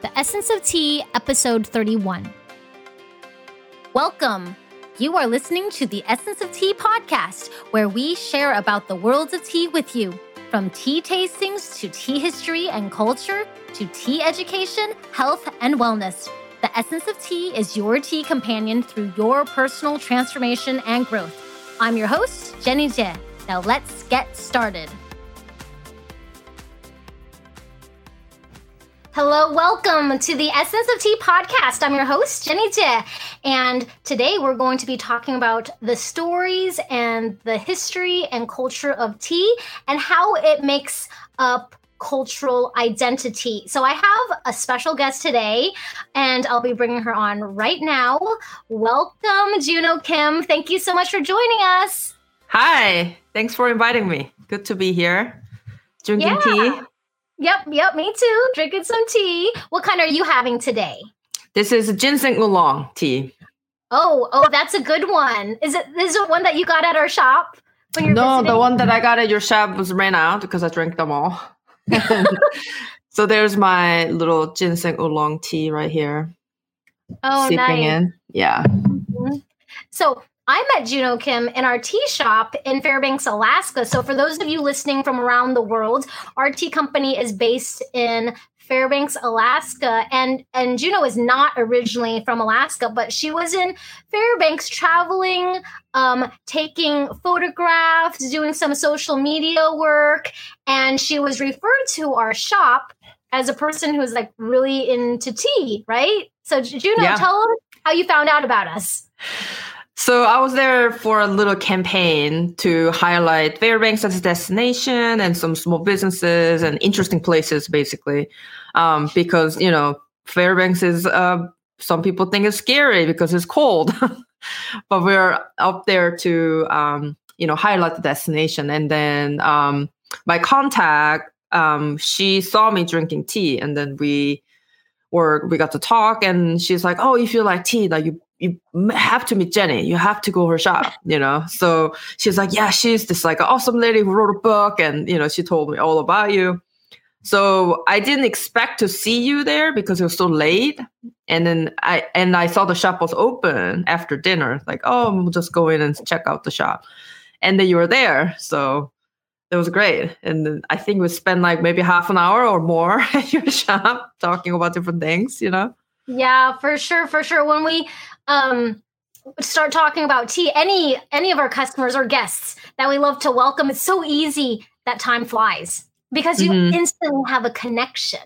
The Essence of Tea, episode 31. Welcome. You are listening to the Essence of Tea podcast, where we share about the worlds of tea with you. From tea tastings to tea history and culture to tea education, health, and wellness. The Essence of Tea is your tea companion through your personal transformation and growth. I'm your host, Jenny Jie. Now let's get started. Hello, welcome to the Essence of Tea podcast. I'm your host, Jenny Jie, and today we're going to be talking about the stories and the history and culture of tea and how it makes up cultural identity. So I have a special guest today, and I'll be bringing her on right now. Welcome, Juno Kim. Thank you so much for joining us. Hi, thanks for inviting me. Good to be here. Drinking Yeah. tea. Yep, yep, me too. Drinking some tea. What kind are you having today? This is ginseng oolong tea. Oh, oh, that's a good one. Is it is it one that you got at our shop when you're No, the one that I got at your shop was ran out because I drank them all. so there's my little ginseng oolong tea right here. Oh, sipping nice. in. Yeah. Mm-hmm. So I met Juno Kim in our tea shop in Fairbanks, Alaska. So for those of you listening from around the world, our tea company is based in Fairbanks, Alaska, and and Juno is not originally from Alaska, but she was in Fairbanks traveling, um, taking photographs, doing some social media work, and she was referred to our shop as a person who's like really into tea, right? So Juno, Yeah. tell us how you found out about us. So I was there for a little campaign to highlight Fairbanks as a destination and some small businesses and interesting places, basically. Um, because you know Fairbanks is uh, some people think it's scary because it's cold, but we're up there to um, you know highlight the destination. And then um, my contact, um, she saw me drinking tea, and then we were we got to talk, and she's like, "Oh, if you like tea, like you." You have to meet Jenny. You have to go her shop, you know? So she's like, yeah, she's this like awesome lady who wrote a book. And, you know, she told me all about you. So I didn't expect to see you there because it was so late. And then I, and I saw the shop was open after dinner. Like, oh, we'll just go in and check out the shop. And then you were there. So it was great. And I think we spent like maybe half an hour or more at your shop talking about different things, you know? Yeah, for sure, for sure. When we um start talking about tea, any any of our customers or guests that we love to welcome, it's so easy that time flies because you Mhm. instantly have a connection.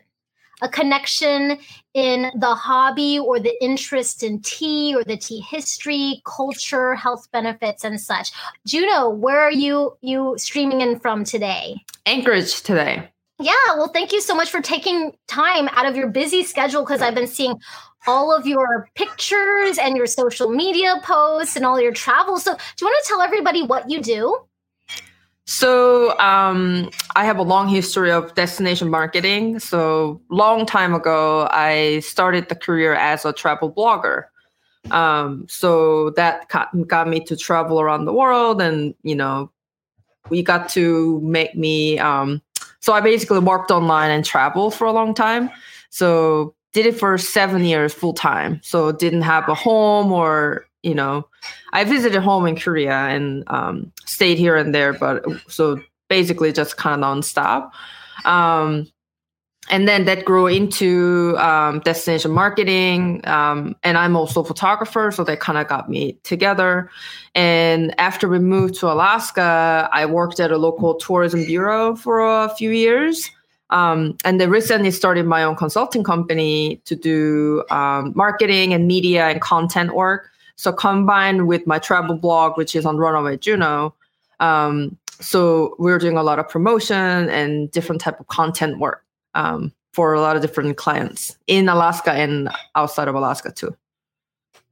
A connection in the hobby or the interest in tea or the tea history, culture, health benefits, and such. Juno, where are you you streaming in from today? Anchorage today. Yeah, well, thank you so much for taking time out of your busy schedule because I've been seeing all of your pictures and your social media posts and all your travel. So, do you want to tell everybody what you do? So um, I have a long history of destination marketing. So long time ago, I started the career as a travel blogger. Um, so that got, me to travel around the world, and you know, we got to make me. Um, so I basically worked online and traveled for a long time. So did it for seven years full time. So didn't have a home or you know I visited home in Korea and um, stayed here and there, but so basically just kind of nonstop. Um, and then that grew into um, destination marketing, um, and I'm also a photographer, so that kind of got me together. And after we moved to Alaska, I worked at a local tourism bureau for a few years. Um, and then recently started my own consulting company to do um, marketing and media and content work. So combined with my travel blog, which is on Runaway Juno, um, so we're doing a lot of promotion and different type of content work um, for a lot of different clients in Alaska and outside of Alaska too.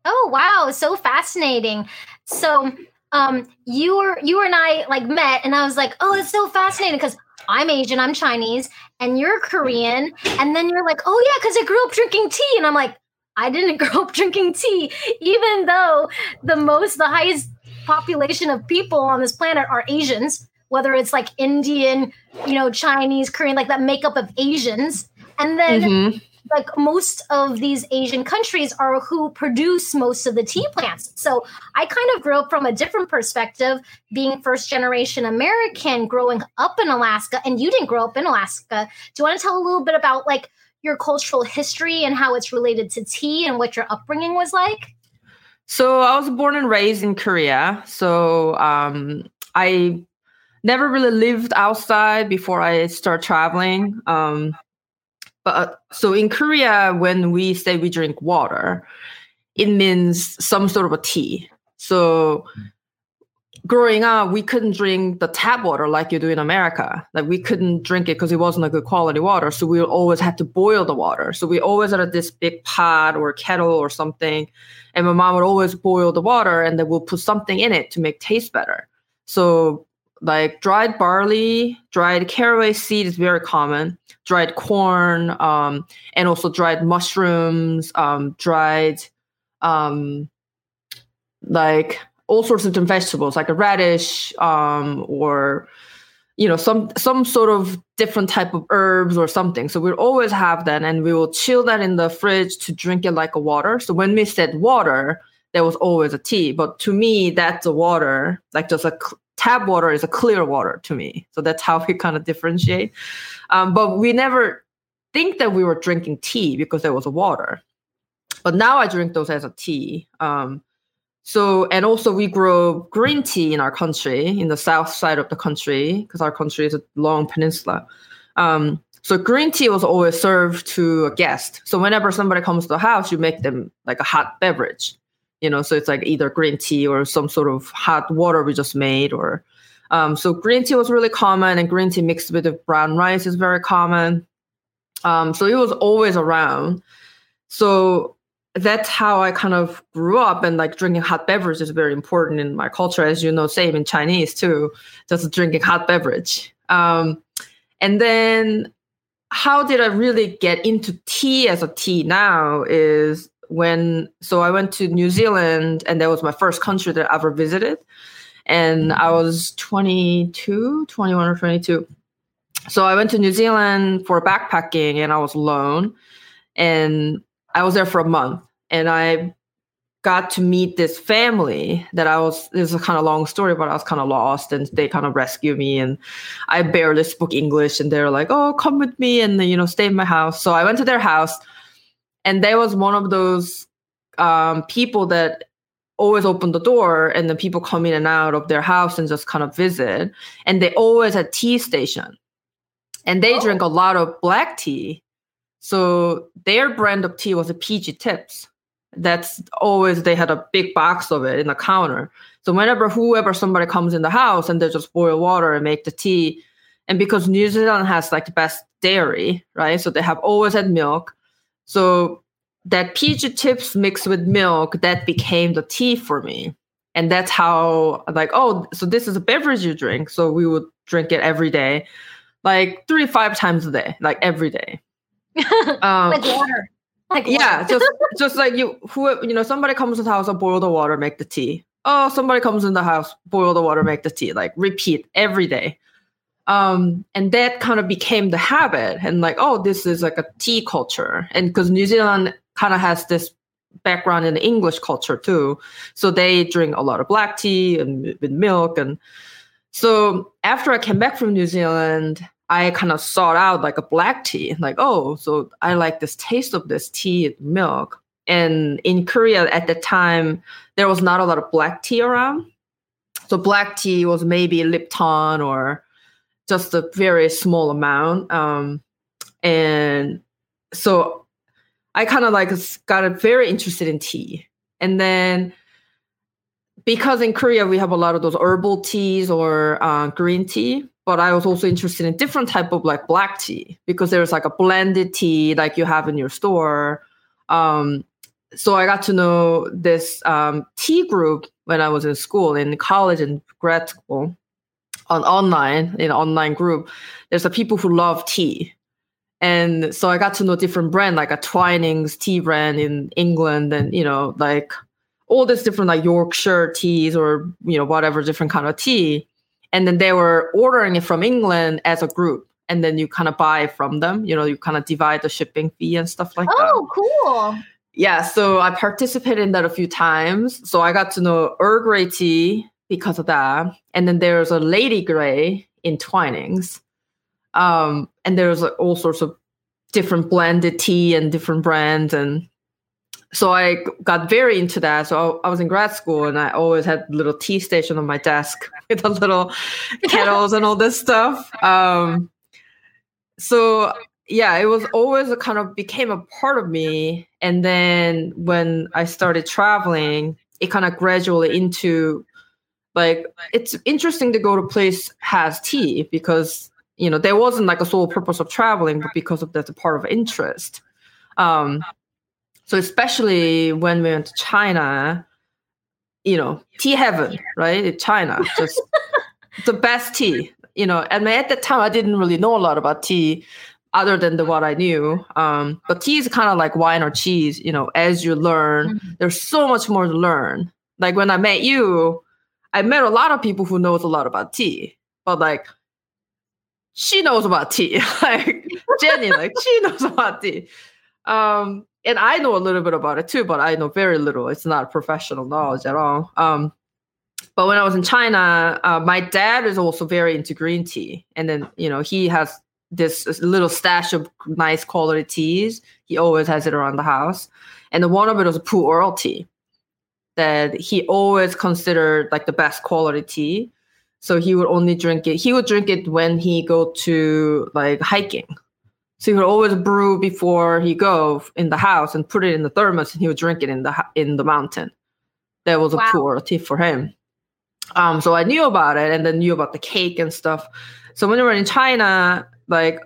Oh, wow, so fascinating. So, um, you were you and I like met, and I was like, oh, it's so fascinating because I'm Asian, I'm Chinese, and you're Korean, and then you're like, oh yeah, because I grew up drinking tea, and I'm like, I didn't grow up drinking tea, even though the most, the highest population of people on this planet are Asians, whether it's like Indian, you know, Chinese, Korean, like that makeup of Asians. And then Mhm. Like most of these Asian countries are who produce most of the tea plants. So I kind of grew up from a different perspective, being first generation American, growing up in Alaska, and you didn't grow up in Alaska. Do you want to tell a little bit about like your cultural history and how it's related to tea and what your upbringing was like? So I was born and raised in Korea. So um, I never really lived outside before I start traveling. Um, but uh, so in Korea, when we say we drink water, it means some sort of a tea. So growing up, we couldn't drink the tap water like you do in America. Like we couldn't drink it because it wasn't a good quality water. So we always had to boil the water. So we always had this big pot or kettle or something. And my mom would always boil the water and then we'll put something in it to make taste better. So like dried barley, dried caraway seed is very common, dried corn, um, and also dried mushrooms, um, dried um, like all sorts of different vegetables, like a radish, um, or you know some some sort of different type of herbs or something. So we'll always have that, and we will chill that in the fridge to drink it like a water. So when we said water, there was always a tea, but to me that's a water, like just a tap water is a clear water to me. So that's how we kind of differentiate. Um, but we never think that we were drinking tea because there was a water. But now I drink those as a tea. Um, so and also we grow green tea in our country, in the south side of the country, because our country is a long peninsula. Um, so green tea was always served to a guest. So whenever somebody comes to the house, you make them like a hot beverage you know so it's like either green tea or some sort of hot water we just made or um, so green tea was really common and green tea mixed with the brown rice is very common. Um, so it was always around. So that's how i kind of grew up and like drinking hot beverage is very important in my culture as you know same in chinese too just drinking hot beverage. Um, and then how did i really get into tea as a tea now is when so I went to New Zealand and that was my first country that I ever visited. And mm-hmm. I was 22, 21 or 22. So I went to New Zealand for backpacking and I was alone. And I was there for a month and I got to meet this family that I was this is a kind of long story, but I was kind of lost and they kind of rescued me and I barely spoke English and they're like, Oh, come with me and you know, stay in my house. So I went to their house and they was one of those um, people that always open the door and the people come in and out of their house and just kind of visit. And they always had tea station. And they oh. drink a lot of black tea. So their brand of tea was a pg tips. That's always they had a big box of it in the counter. So whenever whoever somebody comes in the house and they just boil water and make the tea and because new zealand has like the best dairy right? So they have always had milk so that PG tips mixed with milk, that became the tea for me. And that's how like, oh, so this is a beverage you drink. So we would drink it every day, like three, five times a day, like every day. Um, like water. Like yeah, water. just just like you who you know, somebody comes to the house, I'll boil the water, make the tea. Oh, somebody comes in the house, boil the water, make the tea. Like repeat every day um, and that kind of became the habit and like oh this is like a tea culture. And because new zealand kind of has this background in the english culture too. So they drink a lot of black tea and with milk. And so after i came back from new zealand i kind of sought out like a black tea. Like oh so i like this taste of this tea and milk. And in korea at the time there was not a lot of black tea around. So black tea was maybe lipton or just a very small amount. Um, and so I kind of like got very interested in tea. And then because in Korea we have a lot of those herbal teas or uh, green tea, but I was also interested in different type of like black tea because there's like a blended tea like you have in your store. Um, so I got to know this um, tea group when I was in school, in college and grad school on online in online group there's a people who love tea and so i got to know different brand like a twinings tea brand in england and you know like all this different like yorkshire teas or you know whatever different kind of tea and then they were ordering it from england as a group and then you kind of buy from them. You know, you kind of divide the shipping fee and stuff like oh, that. Oh, cool. Yeah, so I participated in that a few times. So I got to know Earl Grey tea because of that. And then there's a Lady Grey in Twinings. Um, and there's like all sorts of different blended tea and different brands and so I got very into that. So I was in grad school and I always had little tea station on my desk with the little kettles and all this stuff. Um, so yeah, it was always a kind of became a part of me. And then when I started traveling, it kind of gradually into like it's interesting to go to place has tea because you know there wasn't like a sole purpose of traveling, but because of that's a part of interest. Um, so especially when we went to China, you know, tea heaven, right? In China, just the best tea. You know, and at that time I didn't really know a lot about tea other than the what I knew. Um, but tea is kind of like wine or cheese, you know, as you learn, mm-hmm. there's so much more to learn. Like when I met you, I met a lot of people who knows a lot about tea, but like she knows about tea. like Jenny, like she knows about tea. Um, and I know a little bit about it too, but I know very little. It's not professional knowledge at all. Um, but when I was in China, uh, my dad is also very into green tea, and then you know he has this, little stash of nice quality teas. He always has it around the house, and the one of it was a Pu-erh tea that he always considered like the best quality tea. So he would only drink it. He would drink it when he go to like hiking so he would always brew before he go in the house and put it in the thermos, and he would drink it in the in the mountain. That was a wow. poor tip for him. Um, so I knew about it, and then knew about the cake and stuff. So when we were in China, like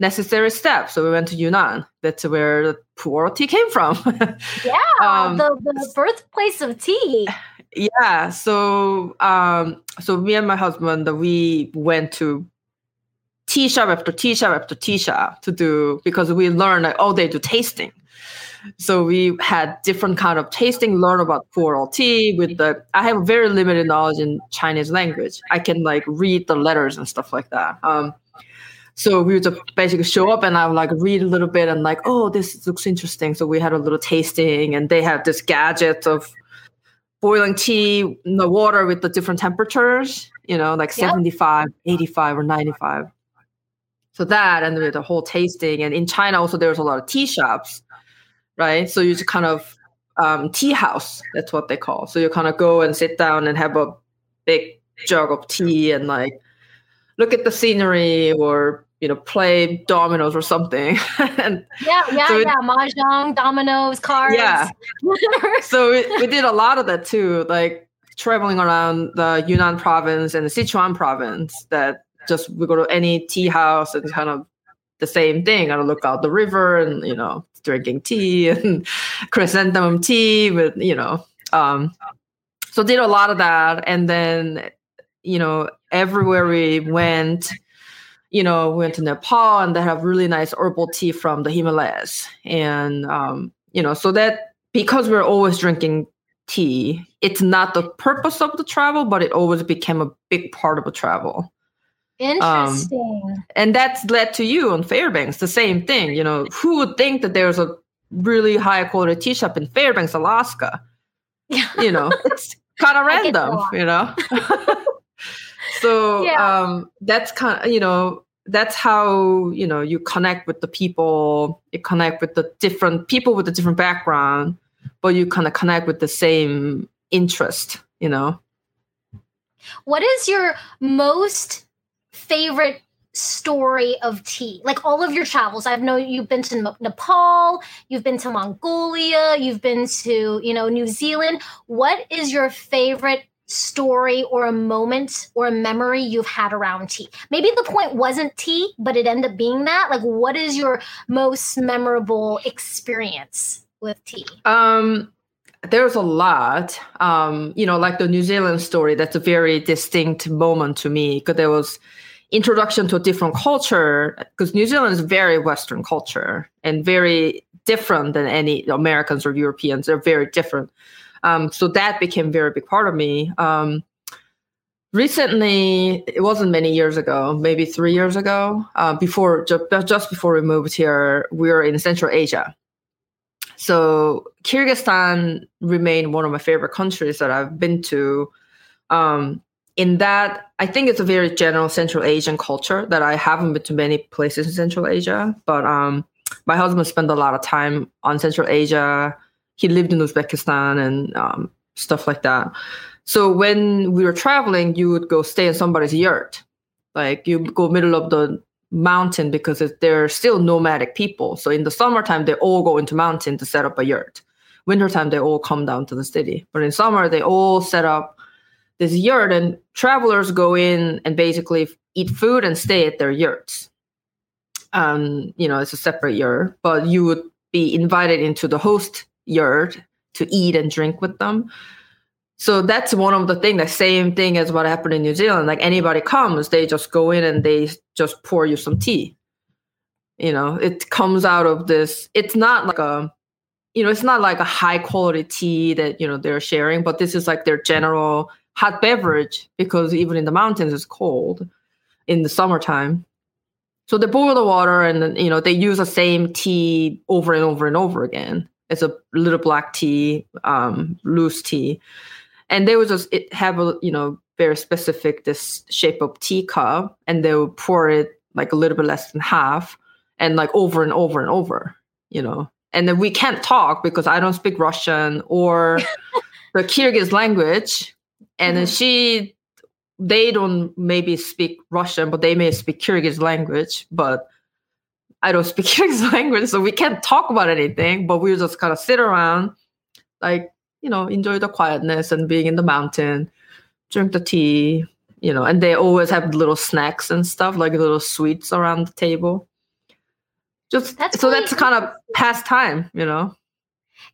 necessary steps. So we went to Yunnan. That's where the Erle tea came from. yeah, um, the, the birthplace of tea. Yeah. So um, so me and my husband, we went to tea shop after tea shop after tea shop to do because we learn like all day to tasting. So we had different kind of tasting, learn about Erle tea with the I have very limited knowledge in Chinese language. I can like read the letters and stuff like that. Um, so we would just basically show up and I would like read a little bit and like, oh, this looks interesting. So we had a little tasting and they had this gadget of boiling tea in the water with the different temperatures, you know, like yep. 75, 85 or 95 so that and the whole tasting and in china also there's a lot of tea shops right so you just kind of um, tea house that's what they call so you kind of go and sit down and have a big jug of tea and like look at the scenery or you know play dominoes or something and yeah yeah so it, yeah mahjong dominoes cards yeah so it, we did a lot of that too like traveling around the yunnan province and the sichuan province that just we go to any tea house and kind of the same thing. I look out the river and you know drinking tea and chrysanthemum tea with you know. Um, so did a lot of that, and then you know everywhere we went, you know, we went to Nepal and they have really nice herbal tea from the Himalayas, and um, you know, so that because we're always drinking tea, it's not the purpose of the travel, but it always became a big part of the travel. Interesting. Um, and that's led to you on Fairbanks, the same thing. You know, who would think that there's a really high quality tea shop in Fairbanks, Alaska? you know, it's kind of random, you know. so yeah. um, that's kind of, you know, that's how you know you connect with the people you connect with the different people with a different background but you kind of connect with the same interest you know what is your most favorite story of tea? Like all of your travels. i've know you've been to Nepal, you've been to Mongolia, you've been to, you know, New Zealand. What is your favorite story or a moment or a memory you've had around tea? Maybe the point wasn't tea, but it ended up being that. Like what is your most memorable experience with tea? Um there's a lot um you know like the new zealand story that's a very distinct moment to me because there was introduction to a different culture because New Zealand is very Western culture and very different than any Americans or Europeans. They're very different. Um, so that became very big part of me. Um, recently it wasn't many years ago maybe three years ago uh, before just, just before we moved here we were in central asia so kyrgyzstan remained one of my favorite countries that i've been to um, in that i think it's a very general central asian culture that i haven't been to many places in central asia but um, my husband spent a lot of time on central asia he lived in uzbekistan and um, stuff like that so when we were traveling, you would go stay in somebody's yurt. Like you go middle of the mountain because they're still nomadic people. So in the summertime, they all go into mountain to set up a yurt. Wintertime, they all come down to the city. But in summer, they all set up this yurt and travelers go in and basically eat food and stay at their yurts. Um, you know, it's a separate yurt, but you would be invited into the host yurt to eat and drink with them. So that's one of the things, the same thing as what happened in New Zealand. Like anybody comes, they just go in and they just pour you some tea. You know, it comes out of this, it's not like a, you know, it's not like a high quality tea that, you know, they're sharing, but this is like their general hot beverage because even in the mountains it's cold in the summertime. So they boil the water and you know, they use the same tea over and over and over again. It's a little black tea, um, loose tea. And they would just it have a you know very specific this shape of tea cup, and they would pour it like a little bit less than half and like over and over and over you know. And then we can't talk because i don't speak russian or the kyrgyz language. And mm-hmm. then she they don't maybe speak russian but they may speak kyrgyz language but i don't speak kyrgyz language so we can't talk about anything but we just kind of sit around like you know, enjoy the quietness and being in the mountain, drink the tea, you know, and they always have little snacks and stuff, like little sweets around the table. Just that's so that's kind of pastime, you know.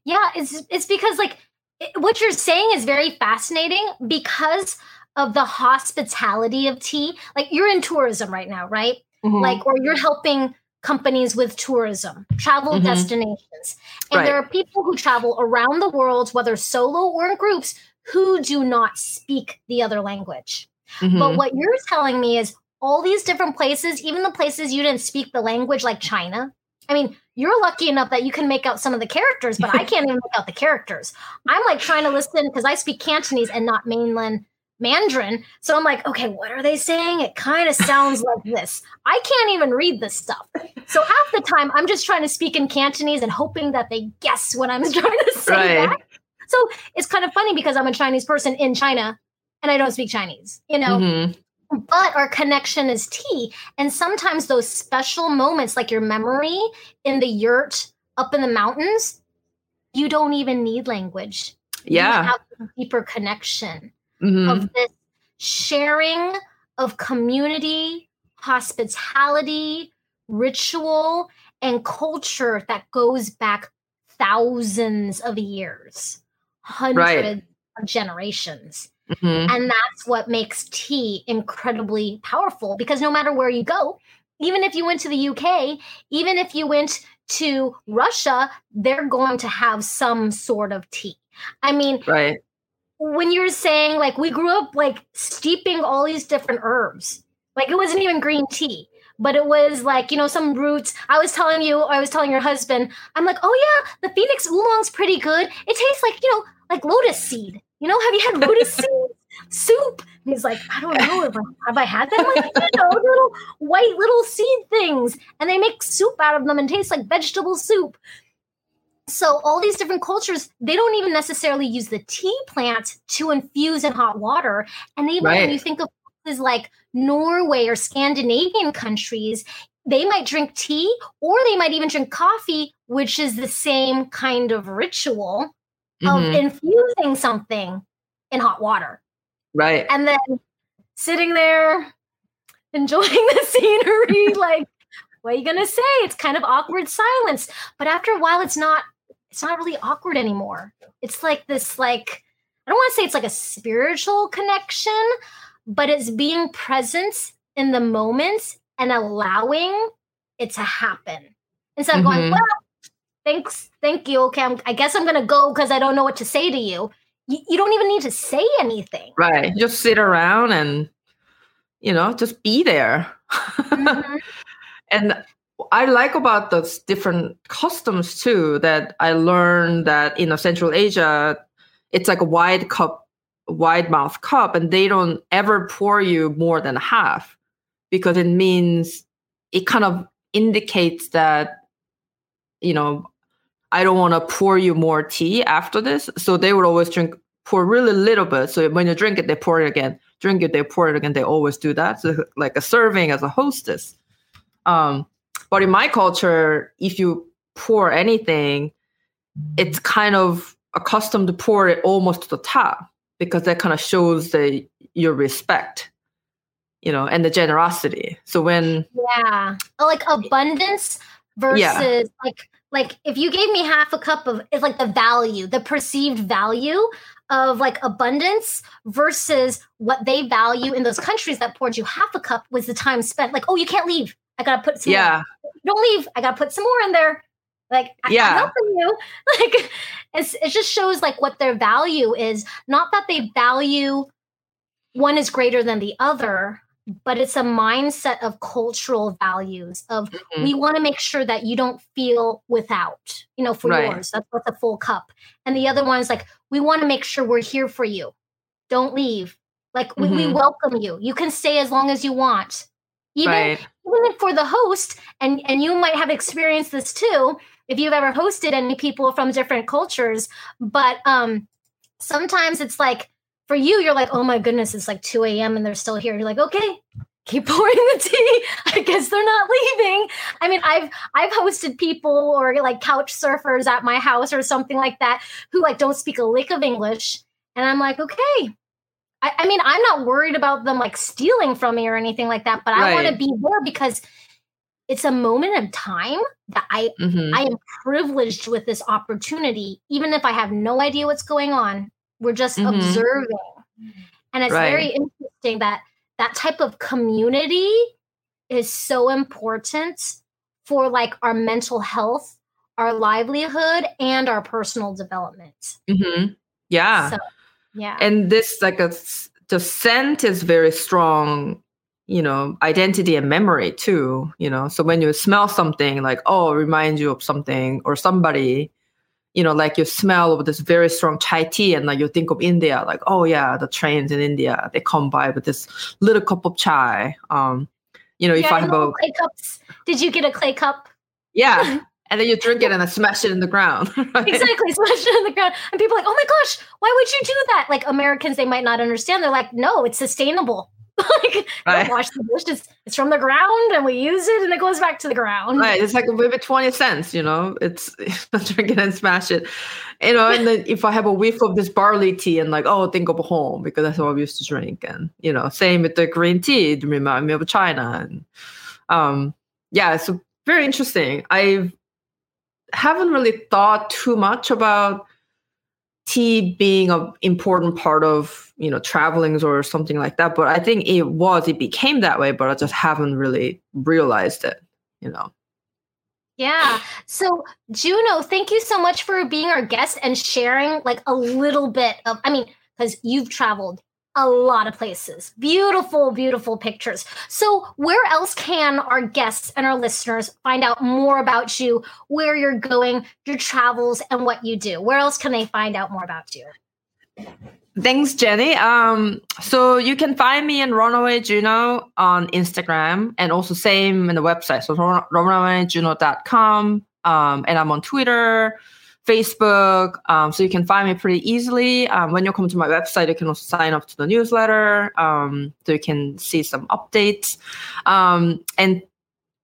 Yeah, it's it's because like it, what you're saying is very fascinating because of the hospitality of tea. Like you're in tourism right now, right? Mm-hmm. Like or you're helping companies with tourism, travel mm-hmm. destinations. And right. there are people who travel around the world, whether solo or in groups, who do not speak the other language. Mm-hmm. But what you're telling me is all these different places, even the places you didn't speak the language, like China. I mean, you're lucky enough that you can make out some of the characters, but I can't even make out the characters. I'm like trying to listen because I speak Cantonese and not mainland Mandarin. So I'm like, okay, what are they saying? It kind of sounds like this. I can't even read this stuff. So half the time I'm just trying to speak in Cantonese and hoping that they guess what I'm trying to say right. back. So it's kind of funny because I'm a Chinese person in China and I don't speak Chinese, you know. Mm-hmm. But our connection is tea. And sometimes those special moments, like your memory in the yurt up in the mountains, you don't even need language. Yeah. You have a deeper connection mm-hmm. of this sharing of community, hospitality, ritual, and culture that goes back thousands of years, hundreds right. of generations. Mm-hmm. And that's what makes tea incredibly powerful because no matter where you go, even if you went to the UK, even if you went to Russia, they're going to have some sort of tea. I mean, right when you were saying like we grew up like steeping all these different herbs, like it wasn't even green tea, but it was like you know some roots. I was telling you, I was telling your husband, I'm like, oh yeah, the Phoenix oolong's pretty good. It tastes like you know like lotus seed. You know, have you had lotus seed soup? And he's like, I don't know. Have I, have I had them? Like, you know, little white little seed things, and they make soup out of them and taste like vegetable soup. So all these different cultures, they don't even necessarily use the tea plant to infuse in hot water. And even right. when you think of places like Norway or Scandinavian countries, they might drink tea or they might even drink coffee, which is the same kind of ritual mm-hmm. of infusing something in hot water. Right. And then sitting there enjoying the scenery, like, what are you going to say? It's kind of awkward silence. But after a while, it's not it's not really awkward anymore. It's like this like I don't want to say it's like a spiritual connection, but it's being present in the moment and allowing it to happen. Instead of mm-hmm. going, well, thanks, thank you. Okay, I'm, i guess I'm gonna go because I don't know what to say to you. you, you don't even need to say anything. Right. Just sit around and, you know, just be there. Mm-hmm. and I like about those different customs too that I learned that in Central Asia, it's like a wide cup, wide mouth cup, and they don't ever pour you more than half because it means it kind of indicates that, you know, I don't want to pour you more tea after this. So they would always drink, pour really little bit. So when you drink it, they pour it again. Drink it, they pour it again. They always do that. So like a serving as a hostess. Um, but in my culture, if you pour anything, it's kind of accustomed to pour it almost to the top because that kind of shows the your respect, you know, and the generosity. So when yeah, like abundance versus yeah. like like if you gave me half a cup of it's like the value the perceived value of like abundance versus what they value in those countries that poured you half a cup was the time spent like oh you can't leave i gotta put some yeah. More. don't leave. I gotta put some more in there. Like yeah. i'm helping you. Like it just shows like what their value is. Not that they value one is greater than the other but it's a mindset of cultural values of mm-hmm. we want to make sure that you don't feel without you know for right. yours. That's what's a full cup. And the other one is like we want to make sure we're here for you. Don't leave. Like mm-hmm. we, we, welcome you. You can stay as long as you want even right. even for the host and and you might have experienced this too if you've ever hosted any people from different cultures but um sometimes it's like for you, you're like, oh my goodness, it's like 2 a.m. and they're still here. You're like, okay, keep pouring the tea. I guess they're not leaving. I mean, I've I've hosted people or like couch surfers at my house or something like that who like don't speak a lick of English. And I'm like, okay. I, I mean, I'm not worried about them like stealing from me or anything like that, but right. I want to be there because it's a moment of time that I mm-hmm. I am privileged with this opportunity, even if I have no idea what's going on. We're just mm-hmm. observing. And it's right. very interesting that that type of community is so important for like our mental health, our livelihood, and our personal development. Mm-hmm. Yeah. So, yeah. And this, like, a, the scent is very strong, you know, identity and memory too, you know. So when you smell something, like, oh, remind you of something or somebody, you know, like you smell of this very strong chai tea and like you think of India, like, oh yeah, the trains in India, they come by with this little cup of chai. Um, you know, yeah, if I have a clay cups. Did you get a clay cup? Yeah. and then you drink it and then smash it in the ground. Right? Exactly, smash it in the ground. And people are like, oh my gosh, why would you do that? Like Americans, they might not understand. They're like, no, it's sustainable. like right. wash the dishes. It's from the ground and we use it and it goes back to the ground. Right. It's like a maybe 20 cents, you know. It's drink it and smash it. You know, and then if I have a whiff of this barley tea and like, oh, think of home because that's what I used to drink. And you know, same with the green tea, it remind me of China. And um yeah, so very interesting. I haven't really thought too much about tea being an important part of you know travelings or something like that but i think it was it became that way but i just haven't really realized it you know. Yeah. So juno thank you so much for being our guest and sharing like a little bit of i mean because you've traveled a lot of places. Beautiful, beautiful pictures. So, where else can our guests and our listeners find out more about you, where you're going, your travels, and what you do? Where else can they find out more about you? Thanks, Jenny. Um, so you can find me in Runaway Juno on Instagram and also same in the website. So runawayjuno.com. Um, and I'm on Twitter, Facebook. Um, so you can find me pretty easily. Um, when you come to my website, you can also sign up to the newsletter. Um, so you can see some updates. Um, and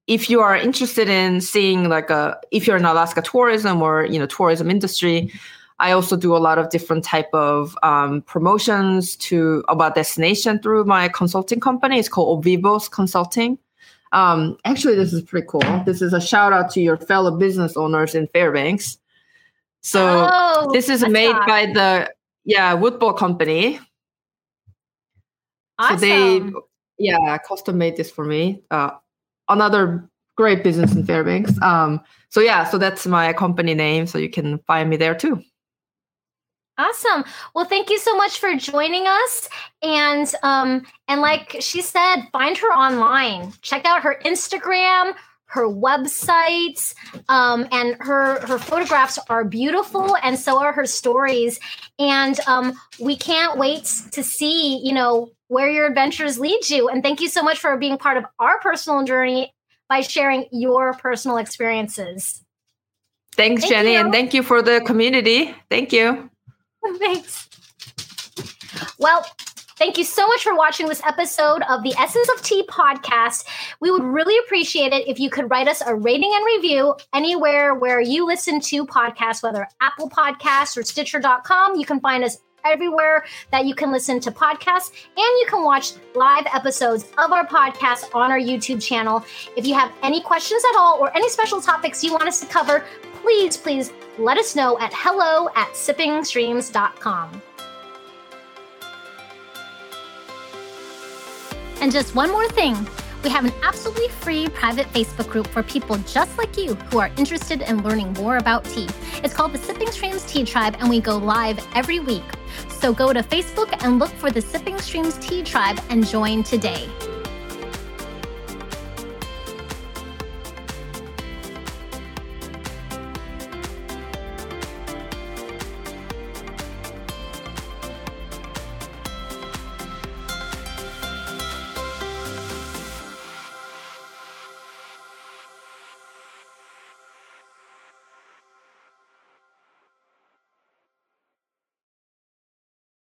if you are interested in seeing like a, if you're in Alaska tourism or, you know, tourism industry, I also do a lot of different type of um, promotions to about destination through my consulting company. It's called Ovibos Consulting. Um, actually, this is pretty cool. This is a shout out to your fellow business owners in Fairbanks. So oh, this is made by the yeah Woodball company. Awesome. So they yeah custom made this for me. Uh, another great business in Fairbanks. Um, so yeah, so that's my company name. So you can find me there too. Awesome. Well, thank you so much for joining us. And um, and like she said, find her online. Check out her Instagram, her websites um, and her her photographs are beautiful, and so are her stories. And um, we can't wait to see, you know, where your adventures lead you. And thank you so much for being part of our personal journey by sharing your personal experiences. Thanks, thank Jenny, you. and thank you for the community. Thank you. Thanks. Well, Thank you so much for watching this episode of the Essence of Tea podcast. We would really appreciate it if you could write us a rating and review anywhere where you listen to podcasts, whether Apple Podcasts or Stitcher.com. You can find us everywhere that you can listen to podcasts and you can watch live episodes of our podcast on our YouTube channel. If you have any questions at all or any special topics you want us to cover, please, please let us know at hello at sippingstreams.com. And just one more thing. We have an absolutely free private Facebook group for people just like you who are interested in learning more about tea. It's called the Sipping Streams Tea Tribe, and we go live every week. So go to Facebook and look for the Sipping Streams Tea Tribe and join today.